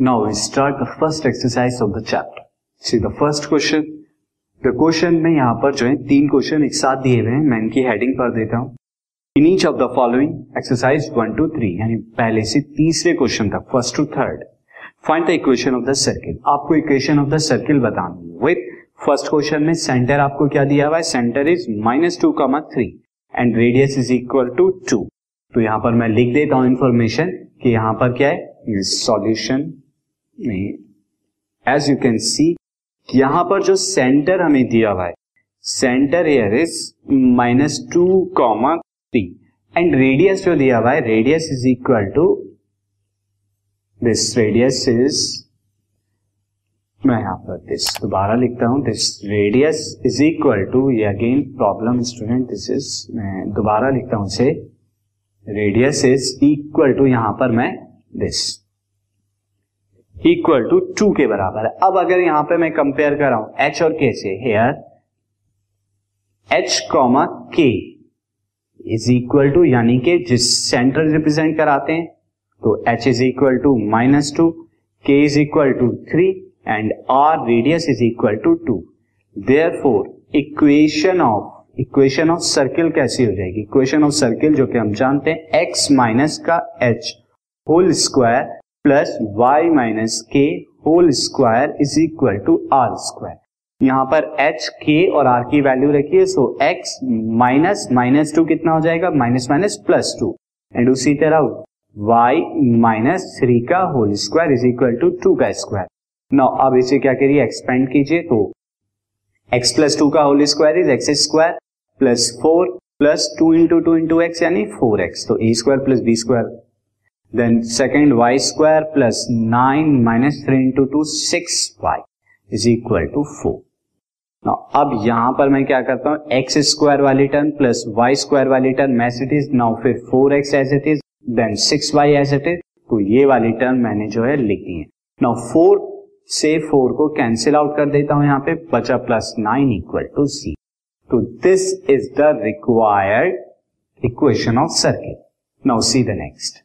Now, we start the first exercise of the chapter. See, the first question. The question में यहाँ पर जो है, तीन क्वेश्चन एक साथ दिए हुए हैं। मैं इनकी हेडिंग पर देता हूँ। In each of the following exercise one two three यानी पहले से तीसरे क्वेश्चन तक first to third find the equation of the circle आपको इक्वेशन ऑफ़ द सर्किल बतानी है। विथ फ़र्स्ट क्वेश्चन में सेंटर आपको क्या दिया हुआ है? Centre is minus two comma three and radius is equal to two तो यहाँ पर मैं लिख देता हूँ इंफॉर्मेशन कि यहाँ पर क्या है? सॉल्यूशन में एज यू कैन सी यहाँ पर जो सेंटर हमें दिया हुआ है centre here is minus two comma three and radius जो दिया हुआ है radius is equal to this radius is मैं यहाँ पर दिस दोबारा लिखता हूँ this radius is equal to ये again problem student this is मैं दोबारा लिखता हूँ इसे रेडियस इज़ इक्वल टू यहाँ पर मैं दिस इक्वल टू टू के बराबर है। अब अगर यहाँ पे मैं कंपेयर कर रहा हूँ एच और के से here H comma K is equal to यानी कि जिस सेंटर रिप्रेजेंट कराते हैं तो H is equal to minus two K is equal to three and R radius is equal to two therefore equation of equation of circle कैसी हो जाएगी? Equation of circle जो कि हम जानते हैं एक्स माइनस का H whole square plus Y minus K whole square is equal to R square. यहाँ पर एच, के और आर की वैल्यू रखिए so X minus minus two कितना हो जाएगा? Minus minus plus two and उसी तरह वाई माइनस थ्री का whole square is equal to two का स्क्वायर नो अब इसे क्या करिए? एक्सपेंड कीजिए तो एक्स प्लस टू का whole square is X square plus four plus two into two into X यानी फोर एक्स तो A square plus B square then second Y square plus nine minus three into two six Y is equal to four अब यहाँ पर मैं क्या करता हूँ? X square वाली टर्म प्लस वाई स्क्वायर वाली term as it is now फिर four X as it is then six Y as it is तो ये वाली टर्म मैंने जो है लिख दी है। नाउ फोर से फोर को कैंसिल आउट कर देता हूँ यहाँ पे, बचा plus nine equal to C तो this is the required equation of circuit now see the next